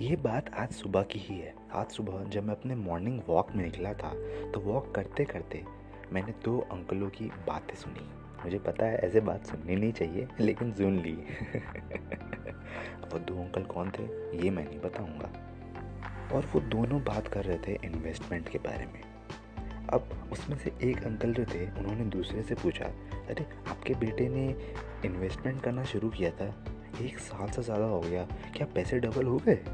ये बात आज सुबह की ही है। आज सुबह जब मैं अपने मॉर्निंग वॉक में निकला था तो वॉक करते करते मैंने दो अंकलों की बातें सुनी। मुझे पता है ऐसे बात सुननी नहीं चाहिए, लेकिन सुन ली। वो दो अंकल कौन थे, ये मैं नहीं बताऊँगा। और वो दोनों बात कर रहे थे इन्वेस्टमेंट के बारे में। अब उसमें से एक अंकल जो थे, उन्होंने दूसरे से पूछा, अरे, आपके बेटे ने इन्वेस्टमेंट करना शुरू किया था? एक साल से ज़्यादा हो गया। क्या पैसे डबल हो गए?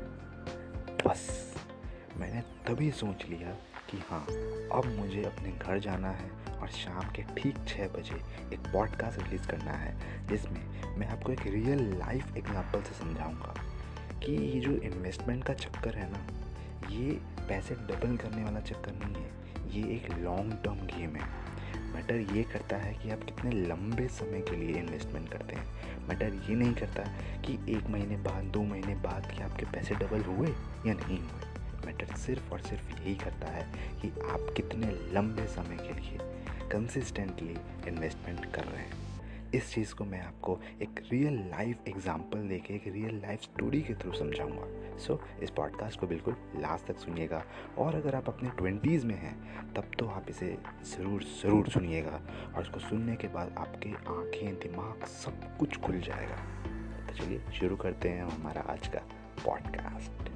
बस। मैंने तभी सोच लिया कि हाँ अब मुझे अपने घर जाना है और शाम के ठीक छः बजे एक पॉडकास्ट रिलीज़ करना है, जिसमें मैं आपको एक रियल लाइफ एग्जांपल से समझाऊँगा कि ये जो इन्वेस्टमेंट का चक्कर है ना, ये पैसे डबल करने वाला चक्कर नहीं है, ये एक लॉन्ग टर्म गेम है। मैटर ये करता है कि आप कितने लंबे समय के लिए इन्वेस्टमेंट करते हैं। मैटर ये नहीं करता कि एक महीने बाद, दो महीने बाद कि आपके पैसे डबल हुए या नहीं हुए। मैटर सिर्फ़ और सिर्फ़ यही करता है कि आप कितने लंबे समय के लिए कंसिस्टेंटली इन्वेस्टमेंट कर रहे हैं। इस चीज़ को मैं आपको एक रियल लाइफ एग्ज़ाम्पल देके एक रियल लाइफ स्टोरी के थ्रू समझाऊँगा। सो so, इस पॉडकास्ट को बिल्कुल लास्ट तक सुनिएगा। और अगर आप अपने ट्वेंटीज़ में हैं तब तो आप इसे ज़रूर ज़रूर सुनिएगा। और इसको सुनने के बाद आपके आँखें दिमाग सब कुछ खुल जाएगा। तो चलिए शुरू करते हैं हमारा आज का podcast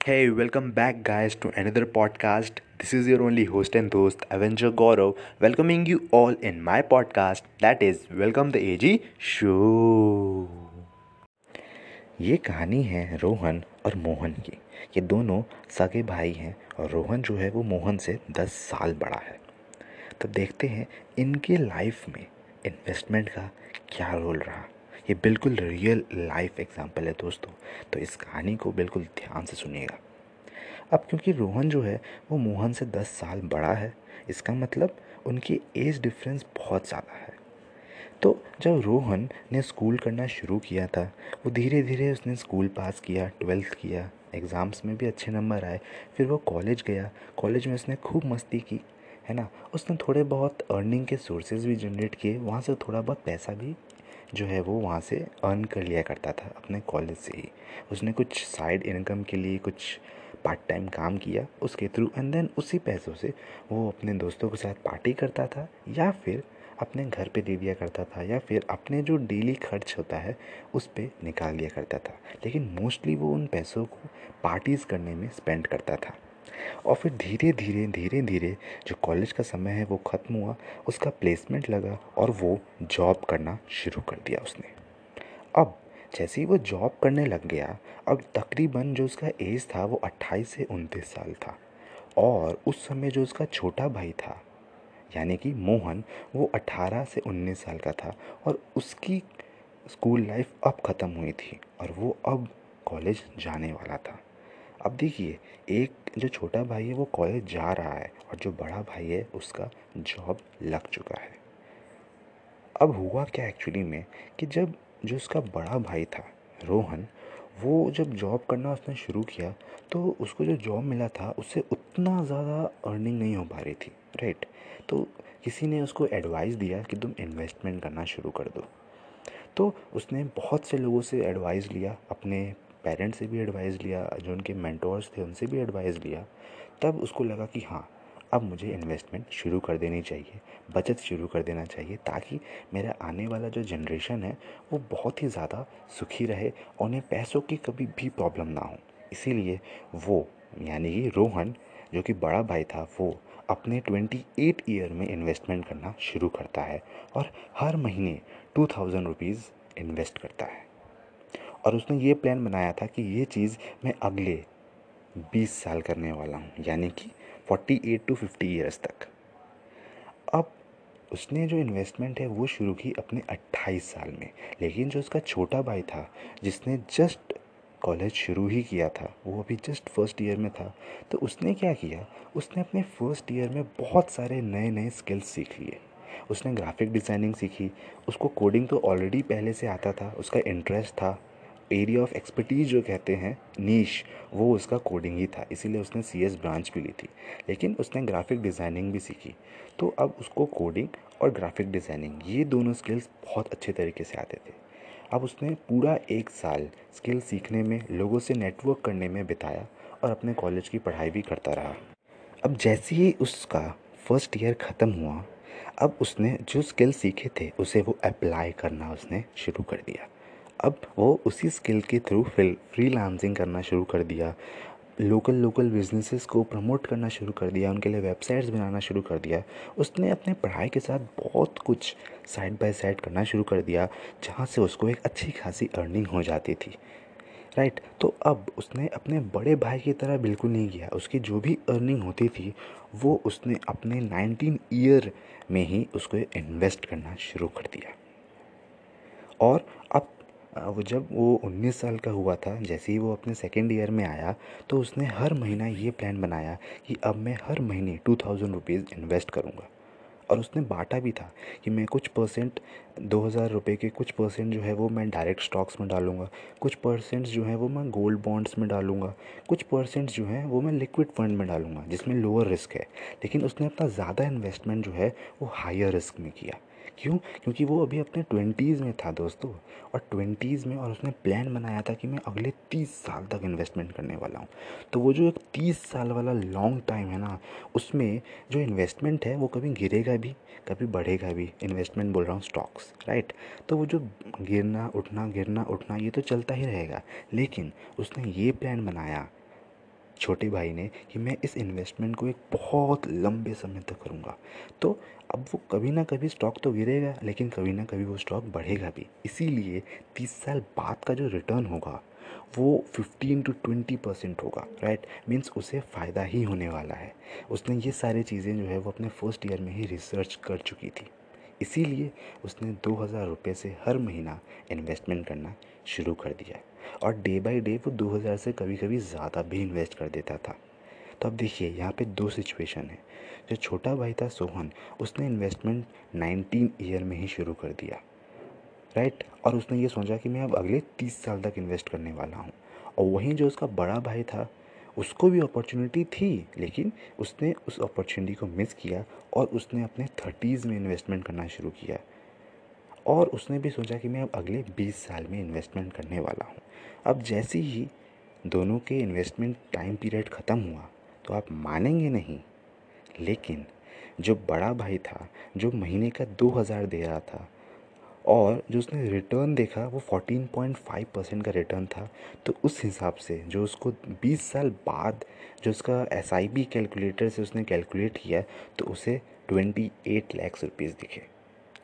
Hey, welcome back, guys, to another podcast. This is your only host and host, Avenger Gaurav, welcoming you all in my podcast that is Welcome the AG Show. ये कहानी है रोहन और मोहन की ये दोनों सगे भाई हैं और रोहन जो है वो मोहन से दस साल बड़ा है तो देखते हैं इनके लाइफ में इन्वेस्टमेंट का क्या रोल रहा ये बिल्कुल रियल लाइफ एग्ज़ाम्पल है दोस्तों। तो इस कहानी को बिल्कुल ध्यान से सुनिएगा। अब क्योंकि रोहन जो है, वो मोहन से दस साल बड़ा है, इसका मतलब उनकी एज डिफरेंस बहुत ज़्यादा है। तो जब रोहन ने स्कूल करना शुरू किया था, वो धीरे धीरे उसने स्कूल पास किया ट्वेल्थ किया एग्ज़ाम्स में भी अच्छे नंबर आए, फिर वो कॉलेज गया। कॉलेज में उसने खूब मस्ती की, है ना? उसने थोड़े बहुत अर्निंग के सोर्सेज भी जनरेट किए, वहाँ से थोड़ा बहुत पैसा भी जो है वो वहाँ से अर्न कर लिया करता था अपने कॉलेज से ही। उसने कुछ साइड इनकम के लिए कुछ पार्ट टाइम काम किया उसके थ्रू एंड देन उसी पैसों से वो अपने दोस्तों के साथ पार्टी करता था या फिर अपने घर पे दे दिया करता था या फिर अपने जो डेली खर्च होता है उस पर निकाल लिया करता था। लेकिन मोस्टली वो उन पैसों को पार्टीज़ करने में स्पेंड करता था। और फिर धीरे धीरे धीरे धीरे जो कॉलेज का समय है वो ख़त्म हुआ, उसका प्लेसमेंट लगा और वो जॉब करना शुरू कर दिया उसने। अब जैसे ही वो जॉब करने लग गया, अब तकरीबन जो उसका एज था वो अट्ठाईस से उनतीस साल था और उस समय जो उसका छोटा भाई था, यानी कि मोहन, वो अट्ठारह से उन्नीस साल का था और उसकी स्कूल लाइफ अब ख़त्म हुई थी और वो अब कॉलेज जाने वाला था। अब देखिए, एक जो छोटा भाई है वो कॉलेज जा रहा है और जो बड़ा भाई है उसका जॉब लग चुका है। अब हुआ क्या एक्चुअली में कि जब जो उसका बड़ा भाई था, रोहन, वो जब जॉब करना उसने शुरू किया तो उसको जो जॉब मिला था, उससे उतना ज़्यादा अर्निंग नहीं हो पा रही थी राइट तो किसी ने उसको एडवाइस दिया कि तुम इन्वेस्टमेंट करना शुरू कर दो। तो उसने बहुत से लोगों से एडवाइस लिया, अपने पेरेंट्स से भी एडवाइस लिया, जो उनके मैंटोर्स थे, उनसे भी एडवाइस लिया, तब उसको लगा कि हाँ अब मुझे इन्वेस्टमेंट शुरू कर देनी चाहिए, बचत शुरू कर देना चाहिए, ताकि मेरा आने वाला जो जनरेशन है, वो बहुत ही ज़्यादा सुखी रहे और उन्हें पैसों की कभी भी प्रॉब्लम ना हो। इसीलिए वो, यानी कि रोहन, जो कि बड़ा भाई था, वो अपने ट्वेंटी एट ईयर में इन्वेस्टमेंट करना शुरू करता है और हर महीने टू थाउज़ेंड रुपीज़ इन्वेस्ट करता है। और उसने ये प्लान बनाया था कि ये चीज़ मैं अगले बीस साल करने वाला हूँ, यानी कि forty eight to fifty years तक। अब उसने जो इन्वेस्टमेंट है, वो शुरू की अपने अट्ठाईस साल में। लेकिन जो उसका छोटा भाई था, जिसने जस्ट कॉलेज शुरू ही किया था, वो अभी जस्ट फ़र्स्ट ईयर में था तो उसने क्या किया, उसने अपने फ़र्स्ट ईयर में बहुत सारे नए नए स्किल्स सीख लिए। उसने ग्राफिक डिज़ाइनिंग सीखी, उसको कोडिंग तो ऑलरेडी पहले से आता था, उसका इंटरेस्ट था एरिया ऑफ़ एक्सपर्टीज जो कहते हैं नीश वो उसका कोडिंग ही था। इसीलिए उसने सी एस ब्रांच भी ली थी। लेकिन उसने ग्राफिक डिज़ाइनिंग भी सीखी। तो अब उसको कोडिंग और ग्राफिक डिज़ाइनिंग ये दोनों स्किल्स बहुत अच्छे तरीके से आते थे। अब उसने पूरा एक साल स्किल सीखने में, लोगों से नेटवर्क करने में बिताया और अपने कॉलेज की पढ़ाई भी करता रहा। अब जैसे ही उसका फ़र्स्ट ईयर ख़त्म हुआ, अब उसने जो स्किल सीखे थे, उसे वो अप्लाई करना उसने शुरू कर दिया। अब वो उसी स्किल के थ्रू फ्री लांसिंग करना शुरू कर दिया। लोकल लोकल बिजनेसेस को प्रमोट करना शुरू कर दिया, उनके लिए वेबसाइट्स बनाना शुरू कर दिया। उसने अपने पढ़ाई के साथ बहुत कुछ साइड बाय साइड करना शुरू कर दिया, जहाँ से उसको एक अच्छी खासी अर्निंग हो जाती थी। राइट तो अब उसने अपने बड़े भाई की तरह बिल्कुल नहीं किया। उसकी जो भी अर्निंग होती थी, वो उसने अपने नाइनटीन ईयर में ही उसको इन्वेस्ट करना शुरू कर दिया। और अब वो जब वो उन्नीस साल का हुआ था, जैसे ही वो अपने सेकेंड ईयर में आया तो उसने हर महीना ये प्लान बनाया कि अब मैं हर महीने टू थाउज़ेंड रुपीज़ इन्वेस्ट करूँगा। और उसने बांटा भी था कि मैं कुछ परसेंट दो हज़ार रुपये के कुछ परसेंट जो है वो मैं डायरेक्ट स्टॉक्स में डालूँगा, कुछ परसेंट जो है वो मैं गोल्ड बॉन्ड्स में डालूँगा, कुछ परसेंट जो है वो मैं लिक्विड फंड में डालूँगा, जिसमें लोअर रिस्क है। लेकिन उसने अपना ज़्यादा इन्वेस्टमेंट जो है वो हायर रिस्क में किया। क्यों? क्योंकि वो अभी अपने ट्वेंटीज़ में था दोस्तों। और ट्वेंटीज़ में और उसने प्लान बनाया था कि मैं अगले तीस साल तक इन्वेस्टमेंट करने वाला हूँ। तो वो जो एक तीस साल वाला लॉन्ग टाइम है ना, उसमें जो इन्वेस्टमेंट है वो कभी गिरेगा भी, कभी बढ़ेगा भी। इन्वेस्टमेंट बोल रहा हूँ स्टॉक्स राइट तो वो जो गिरना, उठना गिरना, उठना, ये तो चलता ही रहेगा। लेकिन उसने ये प्लान बनाया छोटे भाई ने कि मैं इस इन्वेस्टमेंट को एक बहुत लंबे समय तक करूँगा। तो अब वो कभी ना कभी स्टॉक तो गिरेगा, लेकिन कभी ना कभी वो स्टॉक बढ़ेगा भी। इसीलिए तीस साल बाद का जो रिटर्न होगा, वो फिफ्टीन टू ट्वेंटी परसेंट होगा राइट मीन्स उसे फ़ायदा ही होने वाला है। उसने ये सारी चीज़ें जो है वो अपने फ़र्स्ट ईयर में ही रिसर्च कर चुकी थी। इसीलिए उसने दो हज़ार रुपये से हर महीना इन्वेस्टमेंट करना शुरू कर दिया और डे बाय डे वो 2000 से कभी कभी ज़्यादा भी इन्वेस्ट कर देता था। तो अब देखिए, यहाँ पे दो सिचुएशन है। जो छोटा भाई था सोहन, उसने इन्वेस्टमेंट 19 ईयर में ही शुरू कर दिया। राइट और उसने ये सोचा कि मैं अब अगले 30 साल तक इन्वेस्ट करने वाला हूँ। और वहीं जो उसका बड़ा भाई था, उसको भी अपॉर्चुनिटी थी, लेकिन उसने उस अपॉर्चुनिटी को मिस किया और उसने अपने थर्टीज़ में इन्वेस्टमेंट करना शुरू किया। और उसने भी सोचा कि मैं अब अगले बीस साल में इन्वेस्टमेंट करने वाला हूँ। अब जैसे ही दोनों के इन्वेस्टमेंट टाइम पीरियड ख़त्म हुआ तो आप मानेंगे नहीं। लेकिन जो बड़ा भाई था, जो महीने का दो हज़ार दे रहा था और जो उसने रिटर्न देखा, वो फोर्टीन पॉइंट फाइव परसेंट का रिटर्न था। तो उस हिसाब से जो उसको बीस साल बाद जो उसका एस कैलकुलेटर से उसने कैलकुलेट किया तो उसे ट्वेंटी एट लैक्स रुपीज़ दिखे।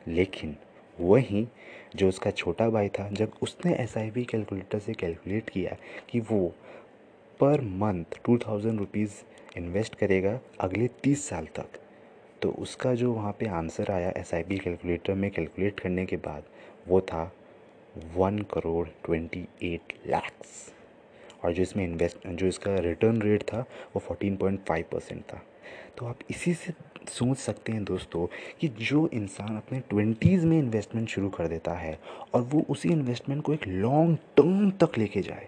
लेकिन वहीं जो उसका छोटा भाई था, जब उसने एस आई कैलकुलेटर से कैलकुलेट किया कि वो per month two thousand rupees invest करेगा अगले तीस साल तक तो उसका जो वहाँ पे आंसर आया एस आई कैलकुलेटर में कैलकुलेट करने के बाद, वो था one crore twenty eight lakhs और जो इसमें इन्वेस्ट जो इसका रिटर्न रेट था, वो फोर्टीन पॉइंट फाइव परसेंट था। तो आप इसी से सोच सकते हैं दोस्तों कि जो इंसान अपने ट्वेंटीज़ में इन्वेस्टमेंट शुरू कर देता है और वो उसी इन्वेस्टमेंट को एक लॉन्ग टर्म तक लेके जाए।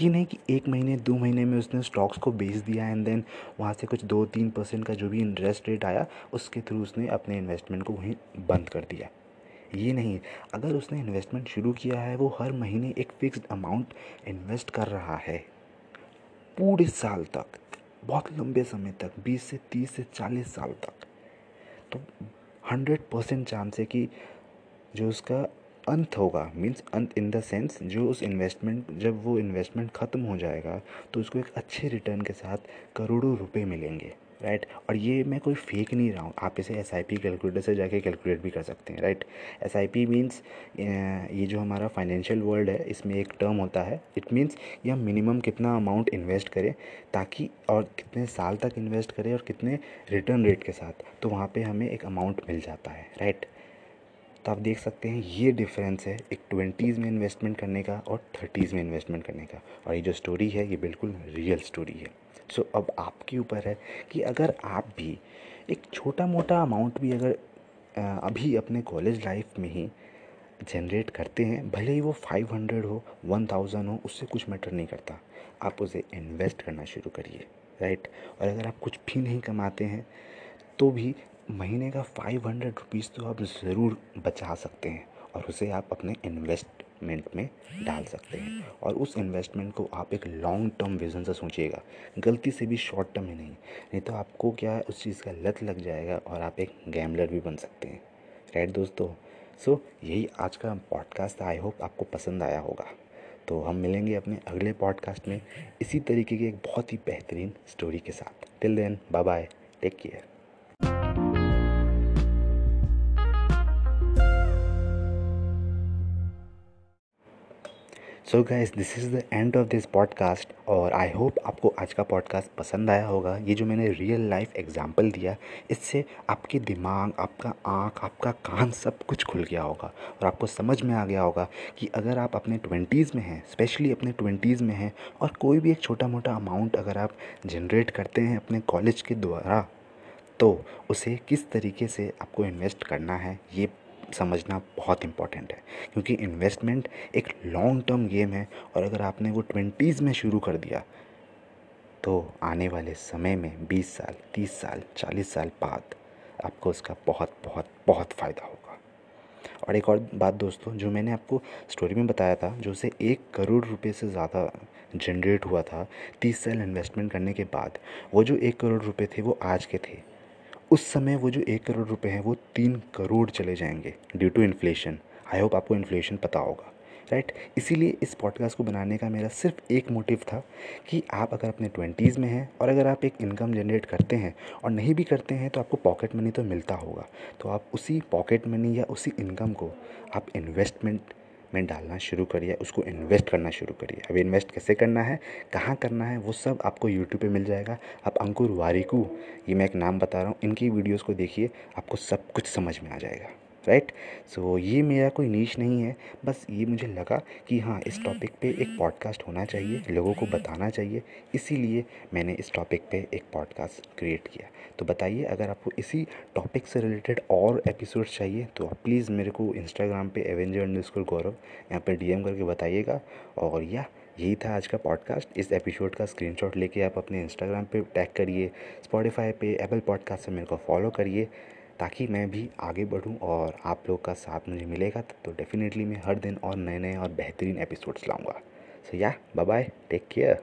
ये नहीं कि एक महीने, दो महीने में उसने स्टॉक्स को बेच दिया एंड देन वहाँ से कुछ दो तीन परसेंट का जो भी इंटरेस्ट रेट आया, उसके थ्रू उसने अपने इन्वेस्टमेंट को वहीं बंद कर दिया। ये नहीं, अगर उसने इन्वेस्टमेंट शुरू किया है, वो हर महीने एक फिक्स्ड अमाउंट इन्वेस्ट कर रहा है, पूरे साल तक। बहुत लंबे समय तक 20 से 30 से 40 साल तक। तो 100 परसेंट चांस है कि जो उसका अंत होगा मीन्स अंत इन द सेंस जो उस इन्वेस्टमेंट जब वो इन्वेस्टमेंट ख़त्म हो जाएगा तो उसको एक अच्छे रिटर्न के साथ करोड़ों रुपए मिलेंगे राइट और ये मैं कोई फेक नहीं रहा हूँ। आप इसे एस आई पी कैलकुलेटर से जाके कैलकुलेट भी कर सकते हैं right S I P means ये जो हमारा फाइनेंशियल वर्ल्ड है, इसमें एक टर्म होता है। इट मीन्स ये हम मिनिमम कितना अमाउंट इन्वेस्ट करें, ताकि और कितने साल तक इन्वेस्ट करें और कितने रिटर्न रेट के साथ तो वहाँ पे हमें एक अमाउंट मिल जाता है राइट तो आप देख सकते हैं, ये डिफरेंस है एक ट्वेंटीज़ में इन्वेस्टमेंट करने का और थर्टीज़ में इन्वेस्टमेंट करने का। और ये जो स्टोरी है, ये बिल्कुल रियल स्टोरी है। सो अब आपके ऊपर है कि अगर आप भी एक छोटा मोटा अमाउंट भी अगर अभी अपने कॉलेज लाइफ में ही जनरेट करते हैं, भले ही वो फाइव हंड्रेड हो वन थाउज़ेंड हो, उससे कुछ मैटर नहीं करता। आप उसे इन्वेस्ट करना शुरू करिए राइट और अगर आप कुछ भी नहीं कमाते हैं तो भी महीने का फाइव हंड्रेड रुपीज़ तो आप ज़रूर बचा सकते हैं और उसे आप अपने इन्वेस्टमेंट में डाल सकते हैं। और उस इन्वेस्टमेंट को आप एक लॉन्ग टर्म विज़न से सोचिएगा। गलती से भी शॉर्ट टर्म में नहीं नहीं तो आपको क्या है उस चीज़ का लत लग जाएगा और आप एक गैमलर भी बन सकते हैं। राइट दोस्तों? सो so, यही आज का पॉडकास्ट आई होप आपको पसंद आया होगा। तो हम मिलेंगे अपने अगले पॉडकास्ट में इसी तरीके की एक बहुत ही बेहतरीन स्टोरी के साथ। Till then bye bye take care so guys this is the end of this podcast और आई होप आपको आज का पॉडकास्ट पसंद आया होगा। ये जो मैंने रियल लाइफ एग्जांपल दिया, इससे आपके दिमाग, आपका आँख, आपका कान सब कुछ खुल गया होगा। और आपको समझ में आ गया होगा कि अगर आप अपने ट्वेंटीज़ में हैं स्पेशली अपने ट्वेंटीज़ में हैं, और कोई भी एक छोटा मोटा अमाउंट अगर आप जनरेट करते हैं अपने कॉलेज के द्वारा तो उसे किस तरीके से आपको इन्वेस्ट करना है, ये समझना बहुत इंपॉर्टेंट है, क्योंकि इन्वेस्टमेंट एक लॉन्ग टर्म गेम है और अगर आपने वो ट्वेंटीज़ में शुरू कर दिया तो आने वाले समय में बीस साल, तीस साल, चालीस साल बाद आपको उसका बहुत बहुत बहुत फ़ायदा होगा। और एक और बात दोस्तों, जो मैंने आपको स्टोरी में बताया था, जो उसे एक करोड़ रुपए से ज़्यादा जनरेट हुआ था, तीस साल इन्वेस्टमेंट करने के बाद, वो जो एक करोड़ रुपए थे, वो आज के थे। उस समय वो जो एक करोड़ रुपए हैं, वो तीन करोड़ चले जाएँगे due to inflation I hope आपको इन्फ्लेशन पता होगा. Right right? इसीलिए इस पॉडकास्ट को बनाने का मेरा सिर्फ़ एक मोटिव था कि आप अगर अपने ट्वेंटीज़ में हैं और अगर आप एक इनकम जनरेट करते हैं और नहीं भी करते हैं तो आपको पॉकेट मनी तो मिलता होगा. तो आप उसी पॉकेट मनी या उसी इनकम को आप इन्वेस्टमेंट में डालना शुरू करिए, उसको इन्वेस्ट करना शुरू करिए। अब इन्वेस्ट कैसे करना है, कहाँ करना है, वो सब आपको यूट्यूब पे मिल जाएगा। आप अंकुर वारिकू, ये मैं एक नाम बता रहा हूँ, इनकी वीडियोस को देखिए, आपको सब कुछ समझ में आ जाएगा। राइट सो ये मेरा कोई नीच नहीं है। बस ये मुझे लगा कि हाँ इस टॉपिक पे एक पॉडकास्ट होना चाहिए, लोगों को बताना चाहिए। इसीलिए मैंने इस टॉपिक पे एक पॉडकास्ट क्रिएट किया। तो बताइए, अगर आपको इसी टॉपिक से रिलेटेड और एपिसोड्स चाहिए तो आप प्लीज़ मेरे को इंस्टाग्राम पे एवेंजर अंडर गौरव यहाँ पर डी करके बताइएगा। और या, यही था आज का पॉडकास्ट इस एपिसोड का स्क्रीनशॉट लेके आप अपने इंस्टाग्राम पे टैग करिए स्पॉटिफाई पे एप्पल पॉडकास्ट से मेरे को फॉलो करिए। ताकि मैं भी आगे बढ़ूँ और आप लोग का साथ मुझे मिलेगा तो डेफ़िनेटली मैं हर दिन और नए नए और बेहतरीन एपिसोड्स लाऊँगा। सो या बाय बाय टेक केयर